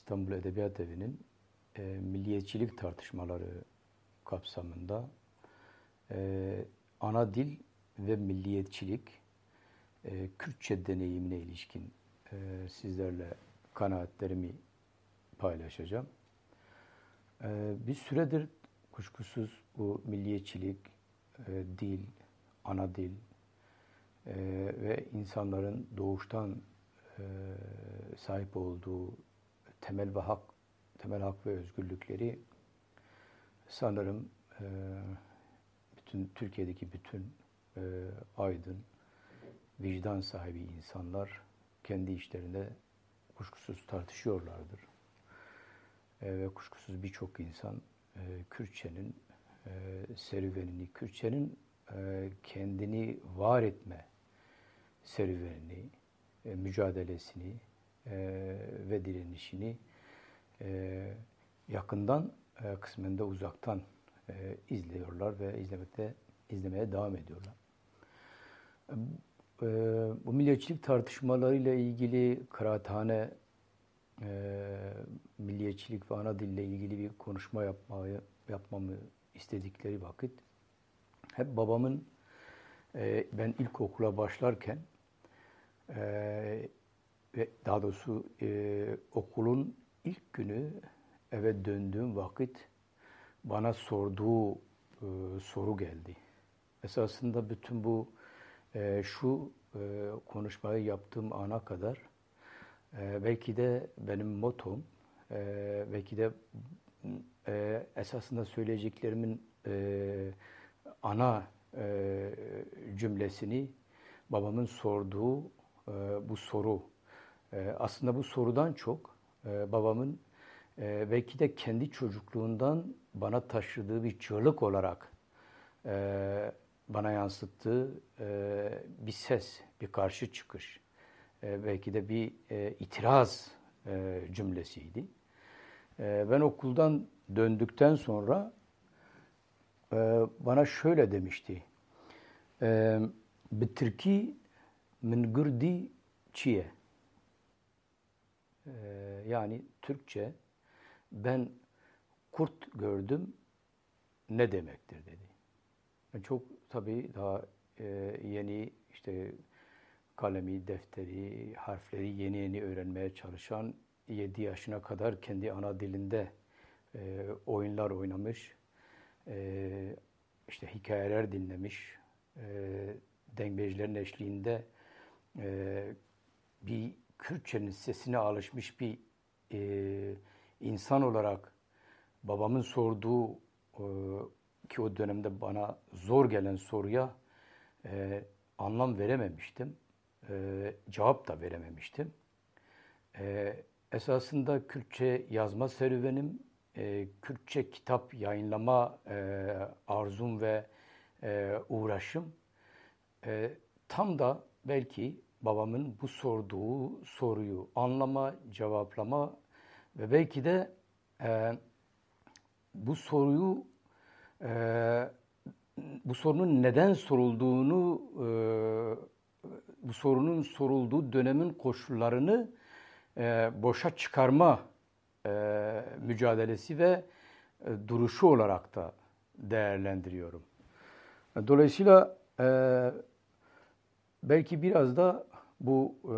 İstanbul Edebiyat Evi'nin e, milliyetçilik tartışmaları kapsamında e, ana dil ve milliyetçilik e, Kürtçe deneyimine ilişkin e, sizlerle kanaatlerimi paylaşacağım. E, bir süredir kuşkusuz bu milliyetçilik, e, dil, ana dil e, ve insanların doğuştan e, sahip olduğu temel ve hak, temel hak ve özgürlükleri sanırım e, bütün Türkiye'deki bütün e, aydın, vicdan sahibi insanlar kendi işlerinde kuşkusuz tartışıyorlardır. ve kuşkusuz birçok insan Kürtçenin serüvenini, Kürtçenin kendini var etme serüvenini, e, mücadelesini e, ve direnişini e, yakından e, kısmen de uzaktan e, izliyorlar ve izlemekte izlemeye devam ediyorlar. E, bu milliyetçilik tartışmalarıyla ilgili kıraathane milliyetçilik ve ana dille ilgili bir konuşma yapmayı yapmamı istedikleri vakit hep babamın e, ben ilkokula başlarken ve daha doğrusu e, okulun ilk günü eve döndüğüm vakit bana sorduğu e, soru geldi. Esasında bütün bu e, şu e, konuşmayı yaptığım ana kadar e, belki de benim motom, e, belki de e, esasında söyleyeceklerimin e, ana e, cümlesini babamın sorduğu e, bu soru. E, aslında bu sorudan çok e, babamın e, belki de kendi çocukluğundan bana taşıdığı bir çığlık olarak e, bana yansıttığı e, bir ses, bir karşı çıkış. E, belki de bir e, itiraz e, cümlesiydi. E, ben okuldan döndükten sonra e, bana şöyle demişti. E, bitirki min gırdi çiye. Ee, yani Türkçe ben kurt gördüm ne demektir dedi. Yani çok tabii daha e, yeni işte kalemi, defteri, harfleri yeni yeni öğrenmeye çalışan 7 yaşına kadar kendi ana dilinde e, oyunlar oynamış, e, işte hikayeler dinlemiş, e, dengbejlerin eşliğinde bir Kürtçenin sesine alışmış bir e, insan olarak babamın sorduğu e, ki o dönemde bana zor gelen soruya e, anlam verememiştim. E, cevap da verememiştim. E, esasında Kürtçe yazma serüvenim, e, Kürtçe kitap yayınlama e, arzum ve e, uğraşım e, tam da belki babamın bu sorduğu soruyu anlama, cevaplama ve belki de e, bu soruyu e, bu sorunun neden sorulduğunu e, bu sorunun sorulduğu dönemin koşullarını e, boşa çıkarma e, mücadelesi ve e, duruşu olarak da değerlendiriyorum. Dolayısıyla e, belki biraz da bu e,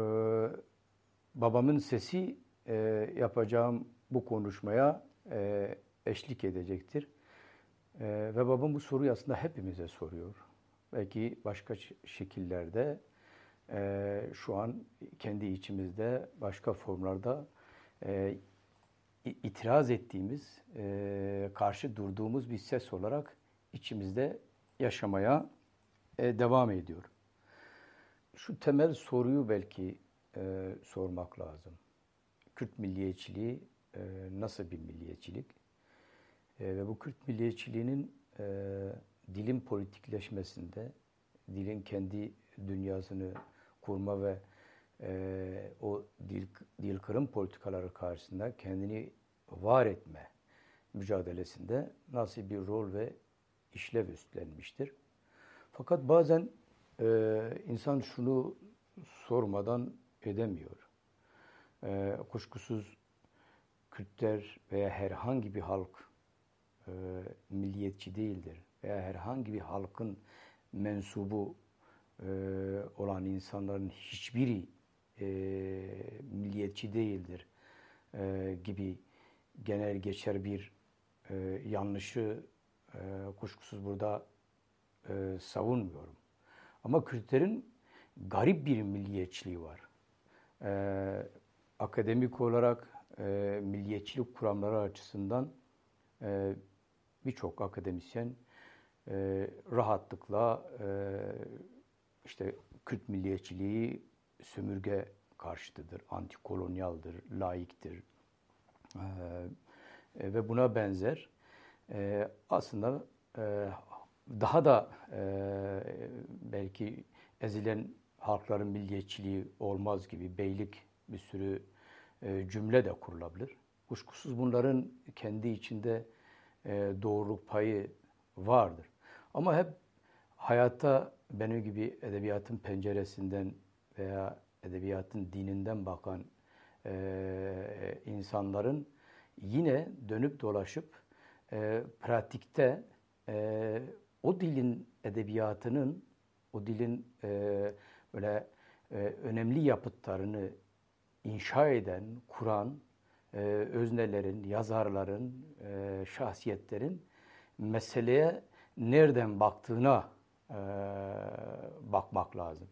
babamın sesi e, yapacağım bu konuşmaya e, eşlik edecektir. E, ve babam bu soruyu aslında hepimize soruyor. Belki başka şekillerde e, şu an kendi içimizde başka formlarda e, itiraz ettiğimiz, e, karşı durduğumuz bir ses olarak içimizde yaşamaya e, devam ediyor. Şu temel soruyu belki e, sormak lazım. Kürt milliyetçiliği e, nasıl bir milliyetçilik? E, ve bu Kürt milliyetçiliğinin e, dilin politikleşmesinde, dilin kendi dünyasını kurma ve e, o dil, dil kırım politikaları karşısında kendini var etme mücadelesinde nasıl bir rol ve işlev üstlenmiştir. Fakat bazen e, insan şunu sormadan edemiyor. E, kuşkusuz Kürtler veya herhangi bir halk e, milliyetçi değildir veya herhangi bir halkın mensubu e, olan insanların hiçbiri e, milliyetçi değildir e, gibi genel geçer bir e, yanlışı e, kuşkusuz burada e, savunmuyorum. Ama Kürtlerin garip bir milliyetçiliği var. E, akademik olarak e, milliyetçilik kuramları açısından e, birçok akademisyen e, rahatlıkla e, işte Kürt milliyetçiliği sömürge karşıtıdır, antikolonyaldır, laiktir e, ve buna benzer e, aslında e, daha da e, belki ezilen halkların milliyetçiliği olmaz gibi beylik bir sürü e, cümle de kurulabilir. Kuşkusuz bunların kendi içinde e, doğruluk payı vardır. Ama hep hayatta benim gibi edebiyatın penceresinden veya edebiyatın dininden bakan e, insanların yine dönüp dolaşıp e, pratikte e, o dilin edebiyatının, o dilin e, böyle e, önemli yapıtlarını inşa eden, kuran e, öznelerin, yazarların, e, şahsiyetlerin meseleye nereden baktığına e, bakmak lazım.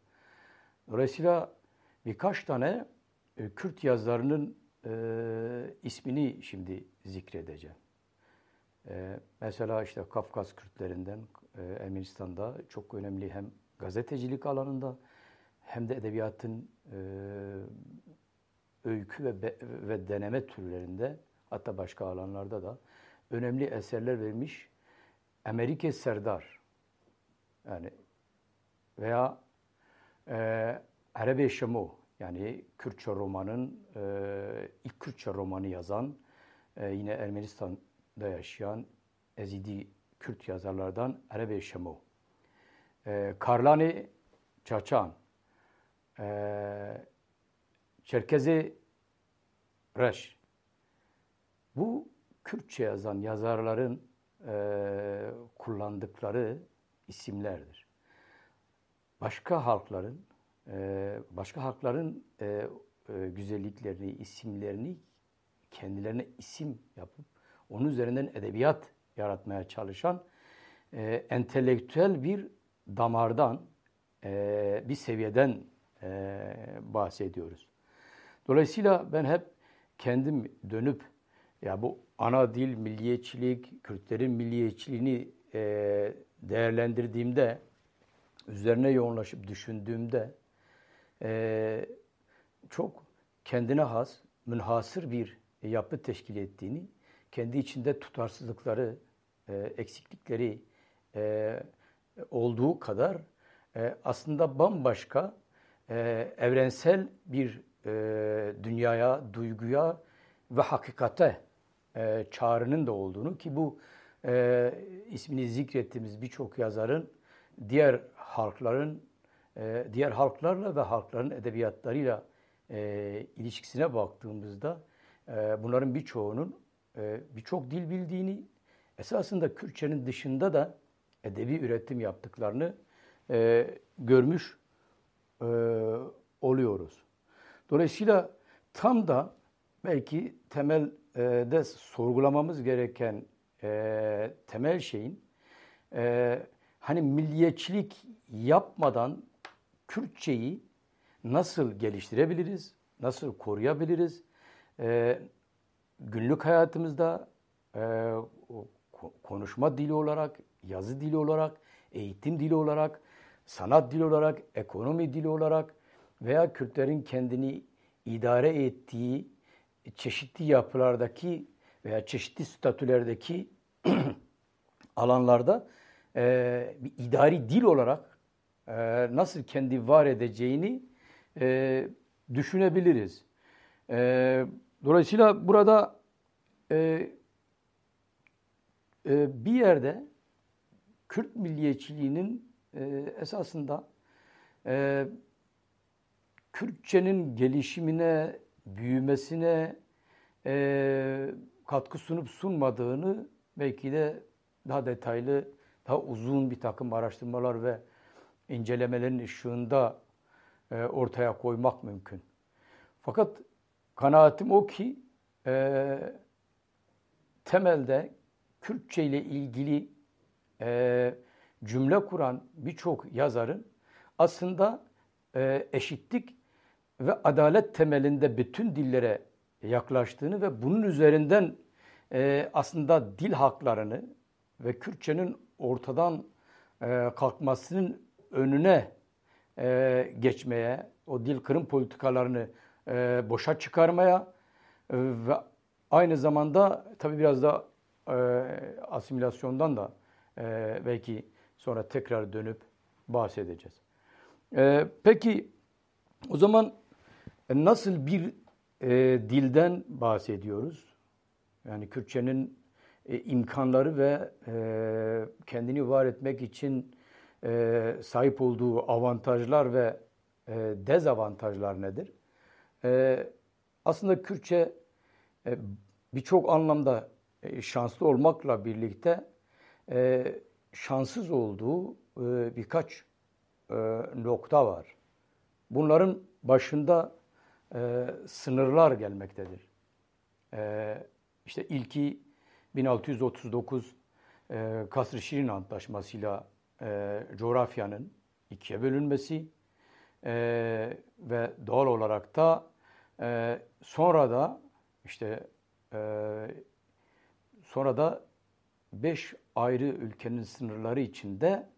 Dolayısıyla birkaç tane e, Kürt yazarının e, ismini şimdi zikredeceğim. E, mesela işte Kafkas Kürtlerinden e, Ermenistan'da çok önemli hem gazetecilik alanında hem de edebiyatın e, öykü ve, ve deneme türlerinde hatta başka alanlarda da önemli eserler vermiş Amerike Serdar. Yani veya e, Arabe Şamu yani Kürtçe romanın e, ilk Kürtçe romanı yazan e, yine Ermenistan'da yaşayan Ezidi Kürt yazarlardan Arabe Şamu. E, Karlani Çaçan, e, Çerkezi Reş. Bu Kürtçe yazan yazarların e, kullandıkları isimlerdir. Başka halkların e, başka halkların e, e, güzelliklerini, isimlerini kendilerine isim yapıp onun üzerinden edebiyat yaratmaya çalışan e, entelektüel bir damardan, e, bir seviyeden e, bahsediyoruz. Dolayısıyla ben hep kendim dönüp ya bu ana dil milliyetçilik, Kürtlerin milliyetçiliğini e, değerlendirdiğimde, üzerine yoğunlaşıp düşündüğümde e, çok kendine has, münhasır bir yapı teşkil ettiğini, kendi içinde tutarsızlıkları, e, eksiklikleri e, olduğu kadar e, aslında bambaşka e, evrensel bir e, dünyaya, duyguya ve hakikate e, çağrının da olduğunu ki bu e, ismini zikrettiğimiz birçok yazarın diğer halkların, e, diğer halklarla ve halkların edebiyatlarıyla e, ilişkisine baktığımızda e, bunların birçoğunun birçok dil bildiğini, esasında Kürtçenin dışında da edebi üretim yaptıklarını e, görmüş e, oluyoruz. Dolayısıyla tam da belki temelde e, sorgulamamız gereken temel şeyin hani milliyetçilik yapmadan Kürtçeyi nasıl geliştirebiliriz, nasıl koruyabiliriz, günlük hayatımızda e, konuşma dili olarak, yazı dili olarak, eğitim dili olarak, sanat dili olarak, ekonomi dili olarak veya Kürtlerin kendini idare ettiği çeşitli yapılardaki veya çeşitli statülerdeki alanlarda e, bir idari dil olarak e, nasıl kendi var edeceğini e, düşünebiliriz. E, dolayısıyla burada e, e, bir yerde Kürt milliyetçiliğinin e, esasında e, Kürtçenin gelişimine, büyümesine e, katkı sunup sunmadığını belki de daha detaylı, daha uzun bir takım araştırmalar ve incelemelerin ışığında e, ortaya koymak mümkün. Fakat kanaatim o ki e, temelde Kürtçe ile ilgili e, cümle kuran birçok yazarın aslında e, eşitlik ve adalet temelinde bütün dillere yaklaştığını ve bunun üzerinden e, aslında dil haklarını ve Kürtçenin ortadan e, kalkmasının önüne e, geçmeye, o dil kırım politikalarını e, boşa çıkarmaya e, ve aynı zamanda tabii biraz da e, asimilasyondan da e, belki sonra tekrar dönüp bahsedeceğiz. E, peki o zaman nasıl bir e, dilden bahsediyoruz? Yani Kürtçenin e, imkanları ve e, kendini var etmek için e, sahip olduğu avantajlar ve e, dezavantajlar nedir? E, aslında Kürtçe e, birçok anlamda e, şanslı olmakla birlikte e, şanssız olduğu e, birkaç e, nokta var. Bunların başında e, sınırlar gelmektedir. E, işte ilki 1639 e, Kasr-ı Şirin Antlaşması'yla e, coğrafyanın ikiye bölünmesi e, ve doğal olarak da e, sonra da işte e, sonra da beş ayrı ülkenin sınırları içinde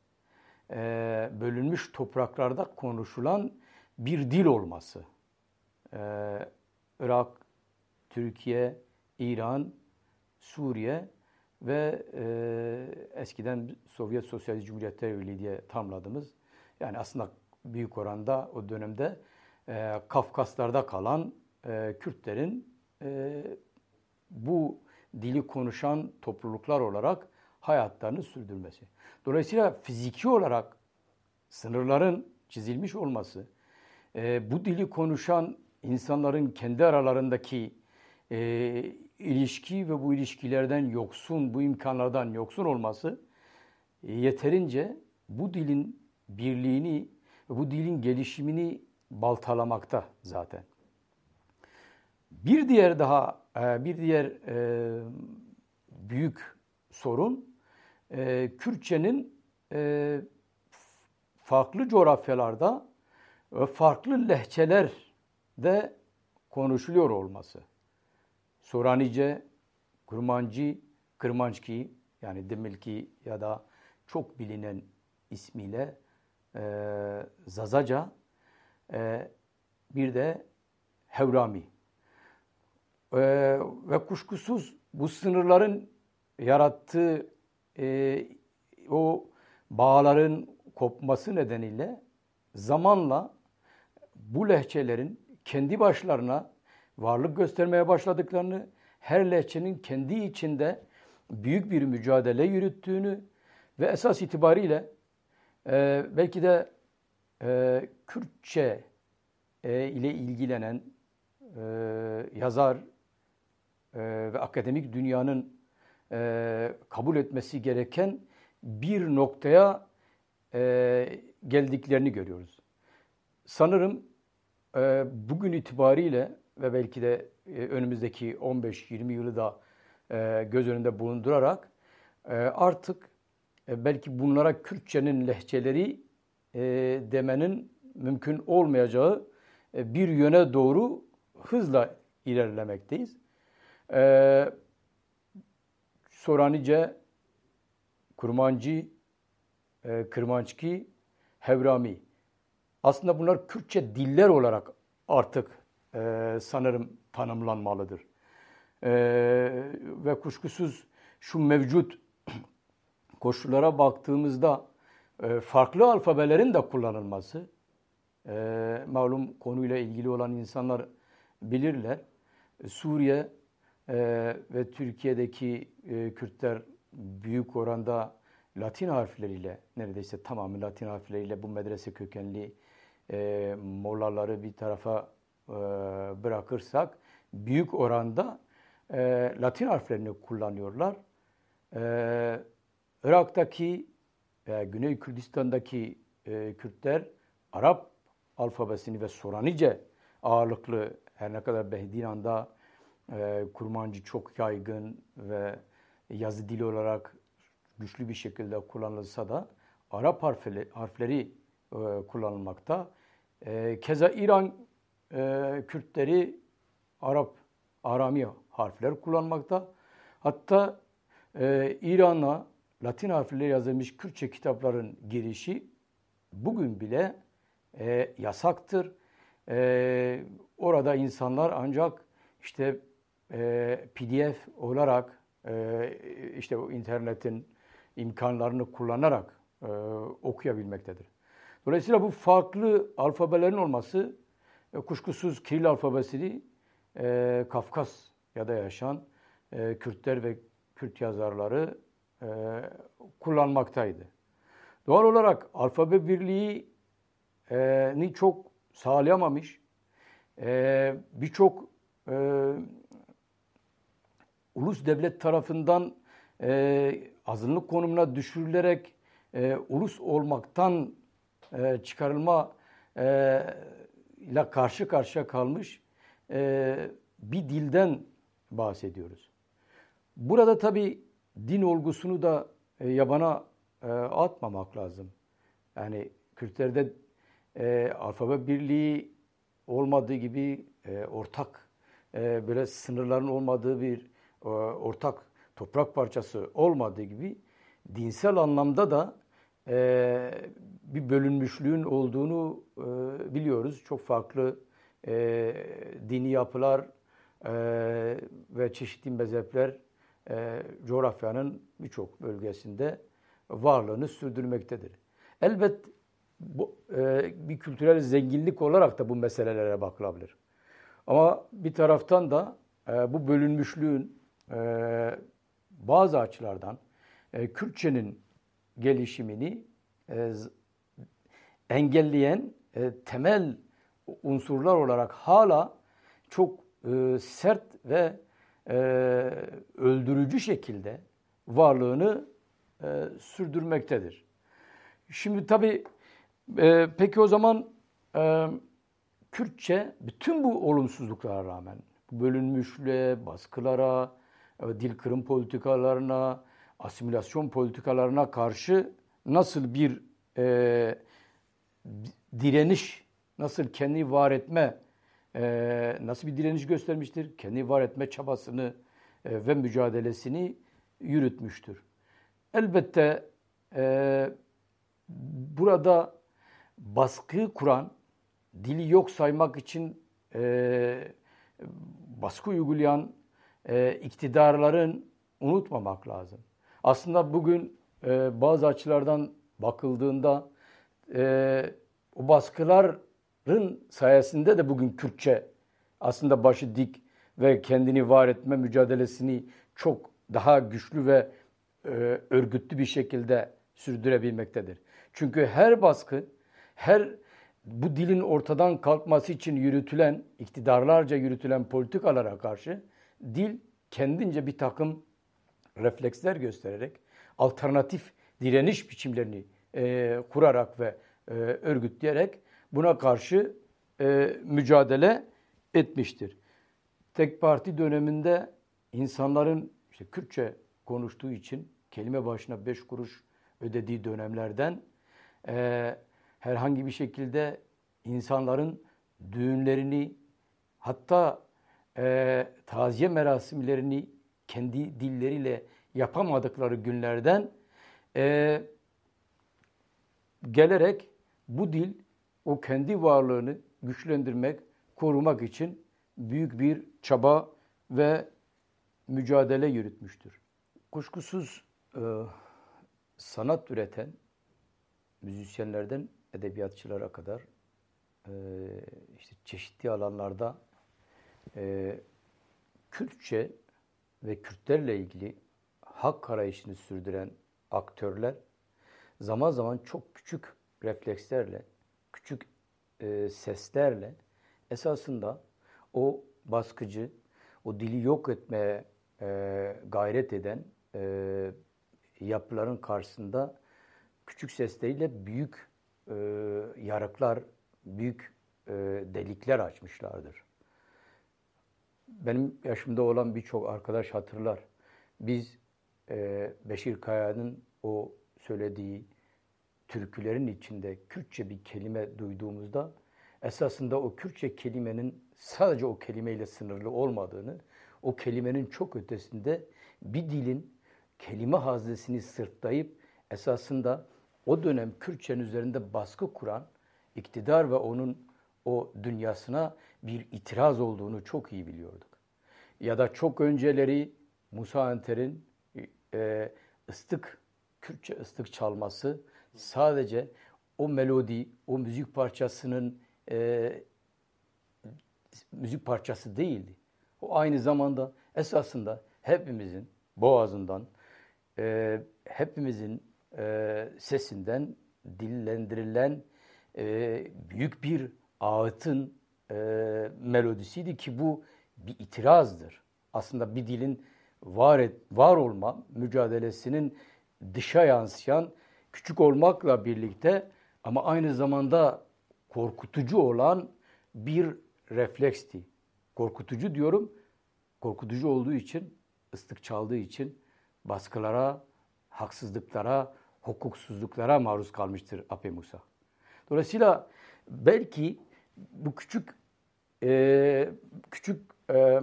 e, bölünmüş topraklarda konuşulan bir dil olması. E, Irak, Türkiye, İran, Suriye ve e, eskiden Sovyet Sosyalist Cumhuriyetler Birliği diye tamladığımız yani aslında büyük oranda o dönemde e, Kafkaslarda kalan e, Kürtlerin e, bu dili konuşan topluluklar olarak hayatlarını sürdürmesi. Dolayısıyla fiziki olarak sınırların çizilmiş olması, e, bu dili konuşan insanların kendi aralarındaki e, ilişki ve bu ilişkilerden yoksun, bu imkanlardan yoksun olması e, yeterince bu dilin birliğini bu dilin gelişimini baltalamakta zaten. Bir diğer daha, e, bir diğer e, büyük sorun Kürtçenin farklı coğrafyalarda farklı lehçelerde konuşuluyor olması. Soranice, Kurmancı, Kırmançki yani Demilki ya da çok bilinen ismiyle e, Zazaca e, bir de Hevrami. E, ve kuşkusuz bu sınırların yarattığı e, o bağların kopması nedeniyle zamanla bu lehçelerin kendi başlarına varlık göstermeye başladıklarını, her lehçenin kendi içinde büyük bir mücadele yürüttüğünü ve esas itibariyle e, belki de e, Kürtçe ile ilgilenen e, yazar e, ve akademik dünyanın e, kabul etmesi gereken bir noktaya geldiklerini görüyoruz. Sanırım bugün itibariyle ve belki de önümüzdeki 15-20 yılı da göz önünde bulundurarak artık belki bunlara Kürtçenin lehçeleri demenin mümkün olmayacağı bir yöne doğru hızla ilerlemekteyiz. e, Soranice, Kurmancı, e, Kırmançki, Hevrami. Aslında bunlar Kürtçe diller olarak artık e, sanırım tanımlanmalıdır. E, ve kuşkusuz şu mevcut koşullara baktığımızda e, farklı alfabelerin de kullanılması, e, malum konuyla ilgili olan insanlar bilirler. Suriye e, ve Türkiye'deki Kürtler büyük oranda Latin harfleriyle, neredeyse tamamı Latin harfleriyle bu medrese kökenli molaları bir tarafa bırakırsak büyük oranda Latin harflerini kullanıyorlar. Irak'taki e, Güney Kürdistan'daki e, Kürtler Arap alfabesini ve Soranice ağırlıklı her ne kadar Behdinan'da e, kurmancı çok yaygın ve yazı dili olarak güçlü bir şekilde kullanılsa da Arap harfleri, harfleri e, kullanılmakta. E, keza İran e, Kürtleri Arap, Arami harfler kullanmakta. Hatta e, İran'a Latin harfleri yazılmış Kürtçe kitapların girişi bugün bile e, yasaktır. E, orada insanlar ancak işte e, PDF olarak e, işte o internetin imkanlarını kullanarak e, okuyabilmektedir. Dolayısıyla bu farklı alfabelerin olması e, kuşkusuz Kiril alfabesini e, Kafkasya'da yaşayan e, Kürtler ve Kürt yazarları e, kullanmaktaydı. Doğal olarak alfabe birliği e, ni çok sağlayamamış. E, Birçok e, ulus devlet tarafından e, azınlık konumuna düşürülerek e, ulus olmaktan e, çıkarılma e, ile karşı karşıya kalmış e, bir dilden bahsediyoruz. Burada tabi din olgusunu da e, yabana e, atmamak lazım. Yani Kürtlerde e, alfabe birliği olmadığı gibi ortak böyle sınırların olmadığı bir ortak toprak parçası olmadığı gibi dinsel anlamda da bir bölünmüşlüğün olduğunu biliyoruz. Çok farklı dini yapılar ve çeşitli mezhepler e, coğrafyanın birçok bölgesinde varlığını sürdürmektedir. Elbet bu, e, bir kültürel zenginlik olarak da bu meselelere bakılabilir. Ama bir taraftan da e, bu bölünmüşlüğün e, bazı açılardan e, Kürtçenin gelişimini e, engelleyen e, temel unsurlar olarak hala çok e, sert ve öldürücü şekilde varlığını e, sürdürmektedir. Şimdi tabii e, peki o zaman e, Kürtçe bütün bu olumsuzluklara rağmen, bölünmüşlüğe, baskılara, e, dil kırım politikalarına, asimilasyon politikalarına karşı nasıl bir e, direniş, nasıl kendi var etme, e, nasıl bir direniş göstermiştir? Kendi var etme çabasını ve mücadelesini yürütmüştür. Elbette e, burada baskı kuran, dili yok saymak için e, baskı uygulayan e, iktidarların unutmamak lazım. Aslında bugün e, bazı açılardan bakıldığında e, o baskıların sayesinde de bugün Kürtçe aslında başı dik ve kendini var etme mücadelesini çok daha güçlü ve e, örgütlü bir şekilde sürdürebilmektedir. Çünkü her baskı, her bu dilin ortadan kalkması için yürütülen, iktidarlarca yürütülen politikalara karşı dil kendince bir takım refleksler göstererek alternatif direniş biçimlerini e, kurarak ve e, örgütleyerek buna karşı e, mücadele etmiştir. Tek parti döneminde insanların işte Kürtçe konuştuğu için kelime başına beş kuruş ödediği dönemlerden e, herhangi bir şekilde insanların düğünlerini hatta e, taziye merasimlerini kendi dilleriyle yapamadıkları günlerden e, gelerek bu dil o kendi varlığını güçlendirmek, korumak için büyük bir çaba ve mücadele yürütmüştür. Kuşkusuz e, sanat üreten müzisyenlerden edebiyatçılara kadar e, işte çeşitli alanlarda e, Kürtçe ve Kürtlerle ilgili hak arayışını sürdüren aktörler zaman zaman çok küçük reflekslerle, küçük e, seslerle esasında o baskıcı, o dili yok etmeye e, gayret eden e, yapıların karşısında küçük sesleriyle büyük e, yarıklar, büyük e, delikler açmışlardır. Benim yaşımda olan birçok arkadaş hatırlar. Biz e, Beşir Kaya'nın o söylediği türkülerin içinde Kürtçe bir kelime duyduğumuzda esasında o Kürtçe kelimenin sadece o kelimeyle sınırlı olmadığını, o kelimenin çok ötesinde bir dilin kelime haznesini sırtlayıp esasında o dönem Kürtçenin üzerinde baskı kuran iktidar ve onun o dünyasına bir itiraz olduğunu çok iyi biliyorduk. Ya da çok önceleri Musa Enter'in e, ıstık, Kürtçe ıstık çalması sadece o melodi, o müzik parçasının e, müzik parçası değildi. O aynı zamanda esasında hepimizin boğazından, e, hepimizin e, sesinden dillendirilen e, büyük bir ağıtın e, melodisiydi ki bu bir itirazdır. Aslında bir dilin var, et, var olma mücadelesinin dışa yansıyan küçük olmakla birlikte ama aynı zamanda korkutucu olan bir refleksti. Korkutucu diyorum, korkutucu olduğu için, ıslık çaldığı için baskılara, haksızlıklara, hukuksuzluklara maruz kalmıştır Ape Musa. Dolayısıyla belki bu küçük e, küçük e,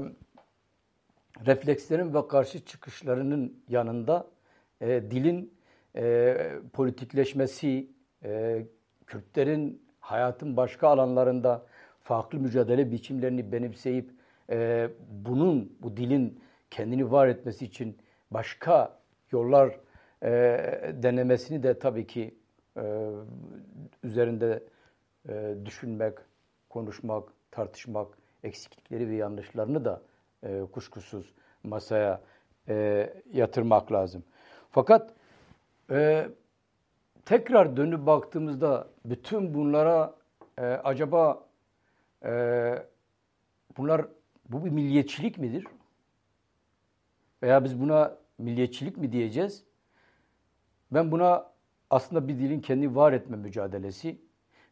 reflekslerin ve karşı çıkışlarının yanında e, dilin e, politikleşmesi, e, Kürtlerin hayatın başka alanlarında farklı mücadele biçimlerini benimseyip e, bunun, bu dilin kendini var etmesi için başka yollar e, denemesini de tabii ki e, üzerinde e, düşünmek, konuşmak, tartışmak, eksiklikleri ve yanlışlarını da e, kuşkusuz masaya e, yatırmak lazım. Fakat e, tekrar dönüp baktığımızda bütün bunlara e, acaba e, bunlar bu bir milliyetçilik midir? Veya biz buna milliyetçilik mi diyeceğiz? Ben buna aslında bir dilin kendi var etme mücadelesi,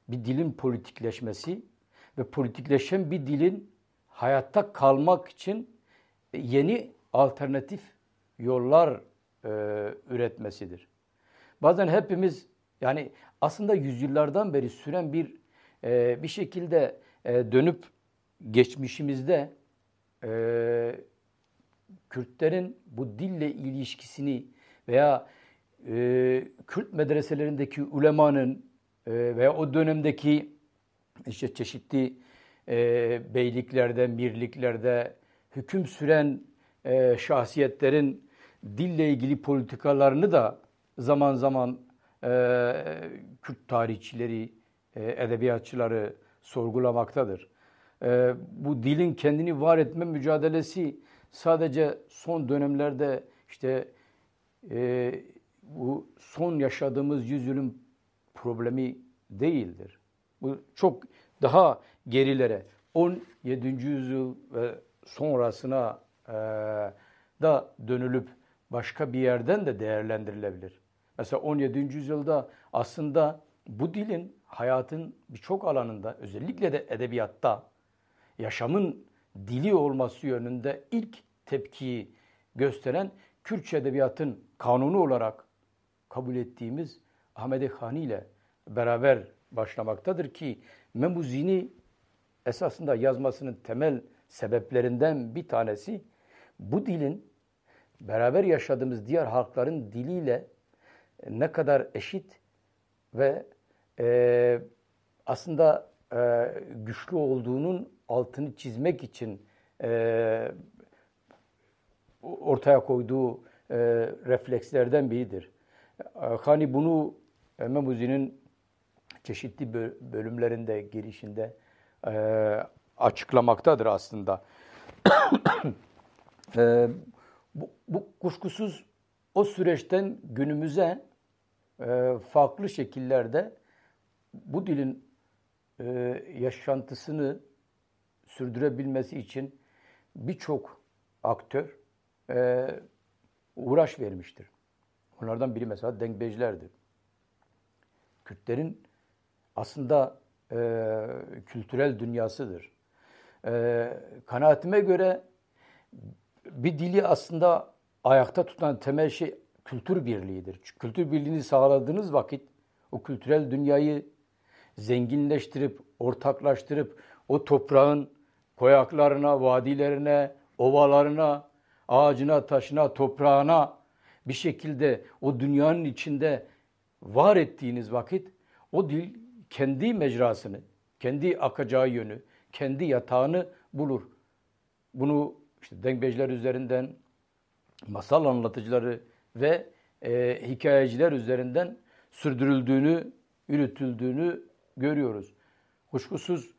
bir dilin politikleşmesi ve politikleşen bir dilin hayatta kalmak için yeni alternatif yollar e, üretmesidir. Bazen hepimiz yani aslında yüzyıllardan beri süren bir e, bir şekilde e, dönüp geçmişimizde e, Kürtlerin bu dille ilişkisini veya e, Kürt medreselerindeki ulemanın e, veya o dönemdeki işte çeşitli e, beyliklerde, mirliklerde hüküm süren e, şahsiyetlerin dille ilgili politikalarını da zaman zaman e, Kürt tarihçileri, e, edebiyatçıları sorgulamaktadır. E, bu dilin kendini var etme mücadelesi sadece son dönemlerde işte e, bu son yaşadığımız yüzyılın problemi değildir. Bu çok daha gerilere 17. yüzyıl ve sonrasına e, da dönülüp başka bir yerden de değerlendirilebilir. Mesela 17. yüzyılda aslında bu dilin hayatın birçok alanında özellikle de edebiyatta yaşamın dili olması yönünde ilk tepkiyi gösteren Kürtçe edebiyatın kanunu olarak kabul ettiğimiz Ahmet Hani ile beraber başlamaktadır ki Memuzini esasında yazmasının temel sebeplerinden bir tanesi bu dilin beraber yaşadığımız diğer halkların diliyle ne kadar eşit ve e, aslında e, güçlü olduğunun altını çizmek için e, ortaya koyduğu e, reflekslerden biridir. E, hani bunu Memuzi'nin çeşitli bölümlerinde, girişinde e, açıklamaktadır aslında. e, bu, bu kuşkusuz o süreçten günümüze e, farklı şekillerde bu dilin e, yaşantısını sürdürebilmesi için birçok aktör e, uğraş vermiştir. Onlardan biri mesela Dengbejlerdir. Kürtlerin aslında e, kültürel dünyasıdır. E, kanaatime göre bir dili aslında ayakta tutan temel şey kültür birliğidir. Kültür birliğini sağladığınız vakit o kültürel dünyayı zenginleştirip, ortaklaştırıp o toprağın koyaklarına, vadilerine, ovalarına, ağacına, taşına, toprağına bir şekilde o dünyanın içinde var ettiğiniz vakit o dil kendi mecrasını, kendi akacağı yönü, kendi yatağını bulur. Bunu işte dengbejler üzerinden, masal anlatıcıları ve e, hikayeciler üzerinden sürdürüldüğünü, yürütüldüğünü görüyoruz. Kuşkusuz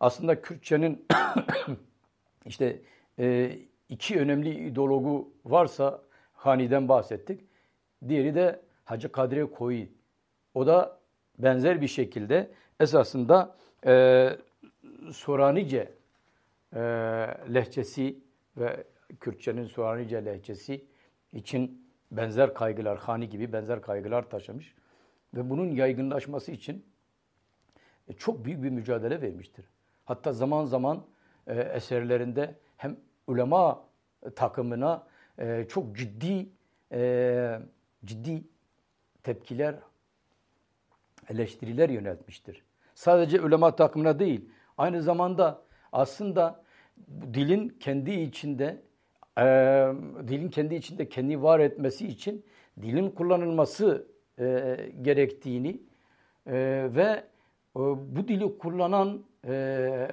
aslında Kürtçenin işte e, iki önemli ideologu varsa Hani'den bahsettik. Diğeri de Hacı Kadri Koyi. O da benzer bir şekilde esasında e, Soranice e, lehçesi ve Kürtçenin Soranice lehçesi için benzer kaygılar, Hani gibi benzer kaygılar taşımış. Ve bunun yaygınlaşması için e, çok büyük bir mücadele vermiştir. Hatta zaman zaman e, eserlerinde hem ulema takımına e, çok ciddi e, ciddi tepkiler, eleştiriler yöneltmiştir. Sadece ulema takımına değil, aynı zamanda aslında dilin kendi içinde e, dilin kendi içinde kendi var etmesi için dilin kullanılması e, gerektiğini e, ve bu dili kullanan e,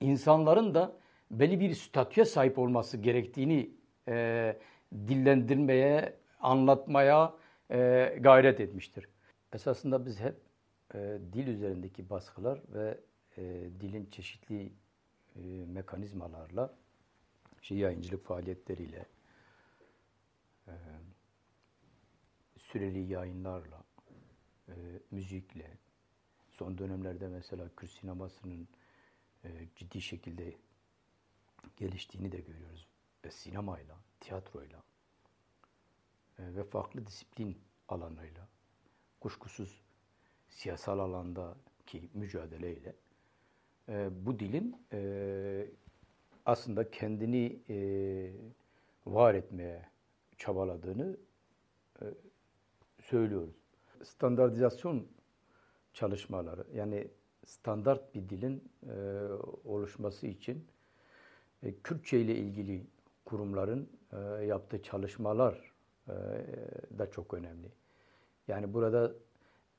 insanların da belli bir statüye sahip olması gerektiğini e, dillendirmeye, anlatmaya e, gayret etmiştir. Esasında biz hep e, dil üzerindeki baskılar ve dilin çeşitli mekanizmalarla, şey yayıncılık faaliyetleriyle, süreli yayınlarla, müzikle, son dönemlerde mesela Kürt sinemasının e, ciddi şekilde geliştiğini de görüyoruz. E, sinemayla, tiyatroyla e, ve farklı disiplin alanlarıyla, kuşkusuz siyasal alandaki mücadeleyle e, bu dilin e, aslında kendini e, var etmeye çabaladığını e, söylüyoruz. Standartizasyon çalışmaları yani standart bir dilin e, oluşması için e, Kürtçe ile ilgili kurumların e, yaptığı çalışmalar e, da çok önemli. Yani burada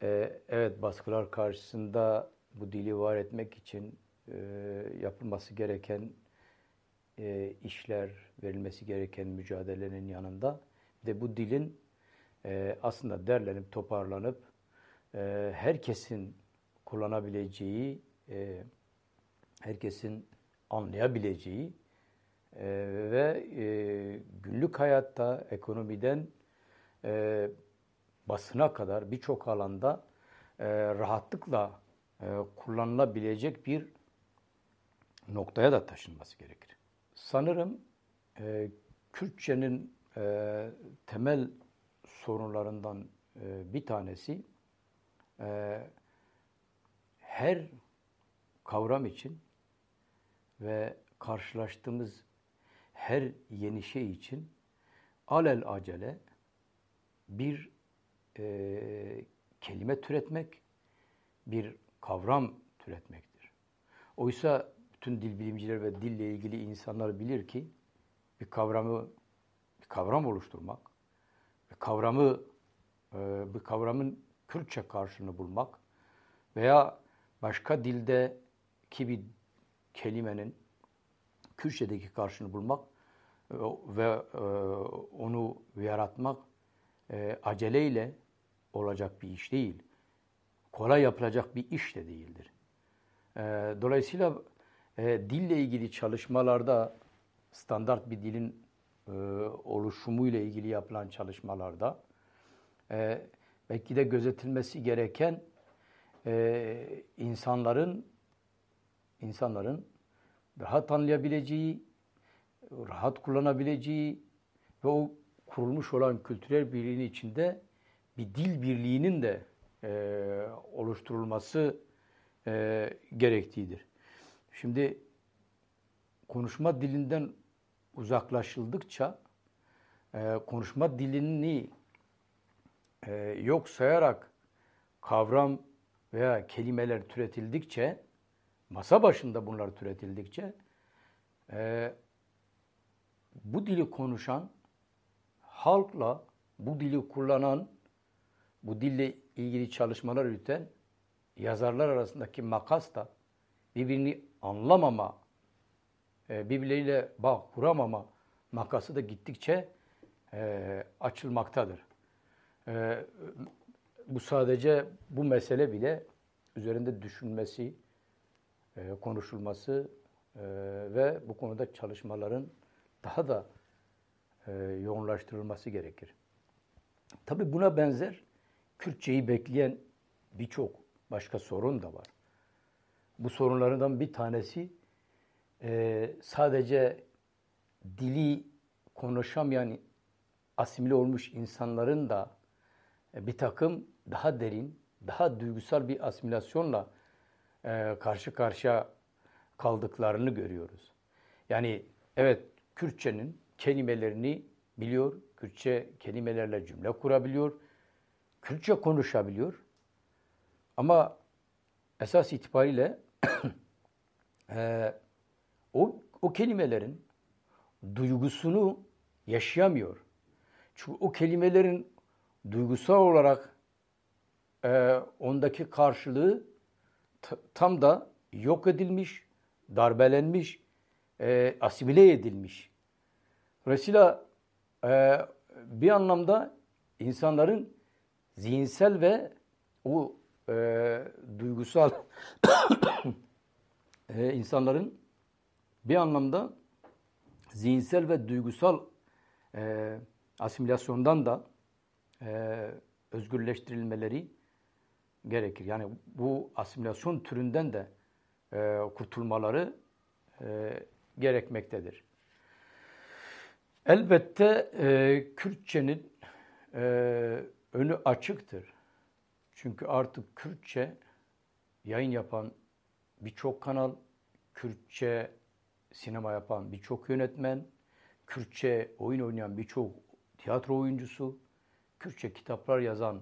e, evet baskılar karşısında bu dili var etmek için e, yapılması gereken e, işler, verilmesi gereken mücadelenin yanında de bu dilin e, aslında derlenip toparlanıp e, herkesin kullanabileceği, e, herkesin anlayabileceği e, ve e, günlük hayatta, ekonomiden basına kadar birçok alanda rahatlıkla kullanılabilecek bir noktaya da taşınması gerekir. Sanırım e, Kürtçenin temel sorunlarından bir tanesi e, her kavram için ve karşılaştığımız her yeni şey için alel acele bir e, kelime türetmek, bir kavram türetmektir. Oysa bütün dil bilimciler ve dille ilgili insanlar bilir ki bir kavramı bir kavram oluşturmak, bir kavramı e, bir kavramın Kürtçe karşılığını bulmak veya başka dildeki bir kelimenin Kürtçedeki karşılığını bulmak e, ve e, onu yaratmak aceleyle olacak bir iş değil. Kolay yapılacak bir iş de değildir. Dolayısıyla dille ilgili çalışmalarda standart bir dilin oluşumu ile ilgili yapılan çalışmalarda belki de gözetilmesi gereken e, insanların insanların rahat anlayabileceği, rahat kullanabileceği ve o kurulmuş olan kültürel birliğin içinde bir dil birliğinin de e, oluşturulması e, gerektiğidir. Şimdi konuşma dilinden uzaklaşıldıkça e, konuşma dilini e, yok sayarak kavram veya kelimeler türetildikçe, masa başında bunlar türetildikçe, e, bu dili konuşan, halkla bu dili kullanan, bu dille ilgili çalışmalar yürüten yazarlar arasındaki makas da birbirini anlamama, e, birbirleriyle bağ kuramama makası da gittikçe e, açılmaktadır. E, bu sadece bu mesele bile üzerinde düşünmesi, e, konuşulması e, ve bu konuda çalışmaların daha da e, yoğunlaştırılması gerekir. Tabi buna benzer Kürtçeyi bekleyen birçok başka sorun da var. Bu sorunlardan bir tanesi e, sadece dili konuşamayan asimile olmuş insanların da bir takım daha derin, daha duygusal bir asimilasyonla e, karşı karşıya kaldıklarını görüyoruz. Yani evet Kürtçenin kelimelerini biliyor, Kürtçe kelimelerle cümle kurabiliyor, Kürtçe konuşabiliyor. Ama esas itibariyle e, o, o kelimelerin duygusunu yaşayamıyor. Çünkü o kelimelerin duygusal olarak e, ondaki karşılığı tam da yok edilmiş, darbelenmiş, e, asimile edilmiş. Dolayısıyla e, bir anlamda insanların zihinsel ve o e, duygusal e, insanların bir anlamda zihinsel ve duygusal e, asimilasyondan da e, özgürleştirilmeleri gerekir. Yani bu asimilasyon türünden de e, kurtulmaları e, gerekmektedir. Elbette e, Kürtçenin e, önü açıktır. Çünkü artık Kürtçe yayın yapan birçok kanal, Kürtçe sinema yapan birçok yönetmen, Kürtçe oyun oynayan birçok tiyatro oyuncusu, Kürtçe kitaplar yazan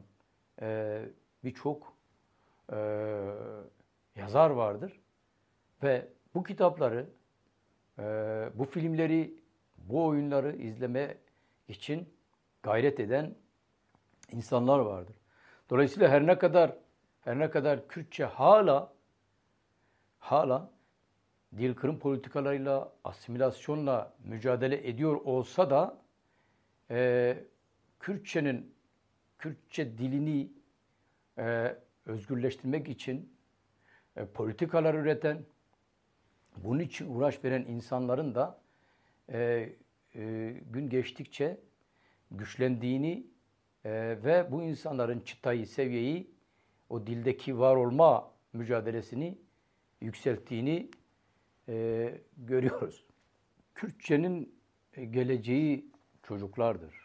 e, birçok e, yazar vardır. Ve bu kitapları, e, bu filmleri, bu oyunları izleme için gayret eden insanlar vardır. Dolayısıyla her ne kadar her ne kadar Kürtçe hala hala dil kırım politikalarıyla, asimilasyonla mücadele ediyor olsa da e, Kürtçenin Kürtçe dilini e, özgürleştirmek için e, politikalar üreten, bunun için uğraş veren insanların da e, e, gün geçtikçe güçlendiğini e, ve bu insanların çıtayı, seviyeyi, o dildeki var olma mücadelesini yükselttiğini e, görüyoruz. Kürtçenin geleceği çocuklardır.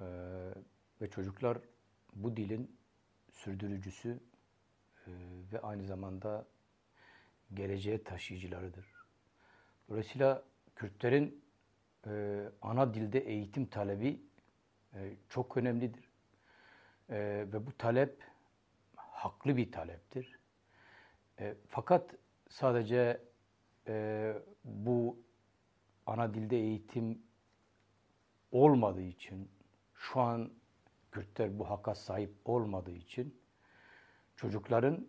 Ee, ve çocuklar bu dilin sürdürücüsü e, ve aynı zamanda geleceğe taşıyıcılarıdır. Dolayısıyla Kürtlerin e, ana dilde eğitim talebi e, çok önemlidir. E, ve bu talep haklı bir taleptir. E, fakat sadece e, bu ana dilde eğitim olmadığı için şu an Kürtler bu hakka sahip olmadığı için çocukların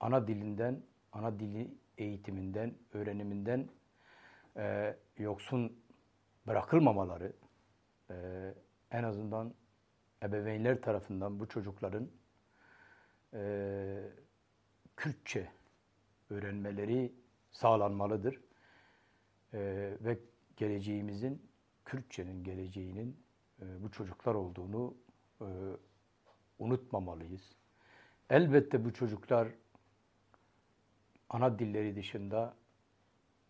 ana dilinden, ana dili eğitiminden, öğreniminden e, yoksun bırakılmamaları, e, en azından ebeveynler tarafından bu çocukların e, Kürtçe öğrenmeleri sağlanmalıdır. E, ve geleceğimizin, Kürtçenin geleceğinin e, bu çocuklar olduğunu e, unutmamalıyız. Elbette bu çocuklar ana dilleri dışında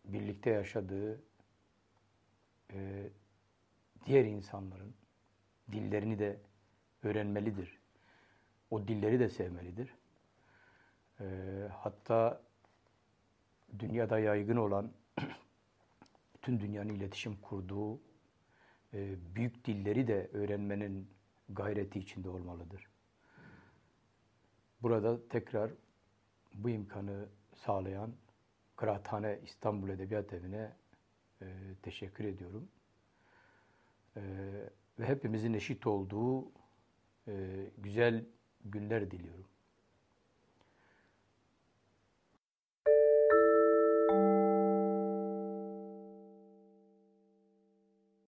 birlikte yaşadığı e, diğer insanların dillerini de öğrenmelidir. O dilleri de sevmelidir. Hatta dünyada yaygın olan bütün dünyanın iletişim kurduğu büyük dilleri de öğrenmenin gayreti içinde olmalıdır. Burada tekrar bu imkanı sağlayan Kıraathane İstanbul Edebiyat Evi'ne e, teşekkür ediyorum. E, ve hepimizin eşit olduğu e, güzel günler diliyorum.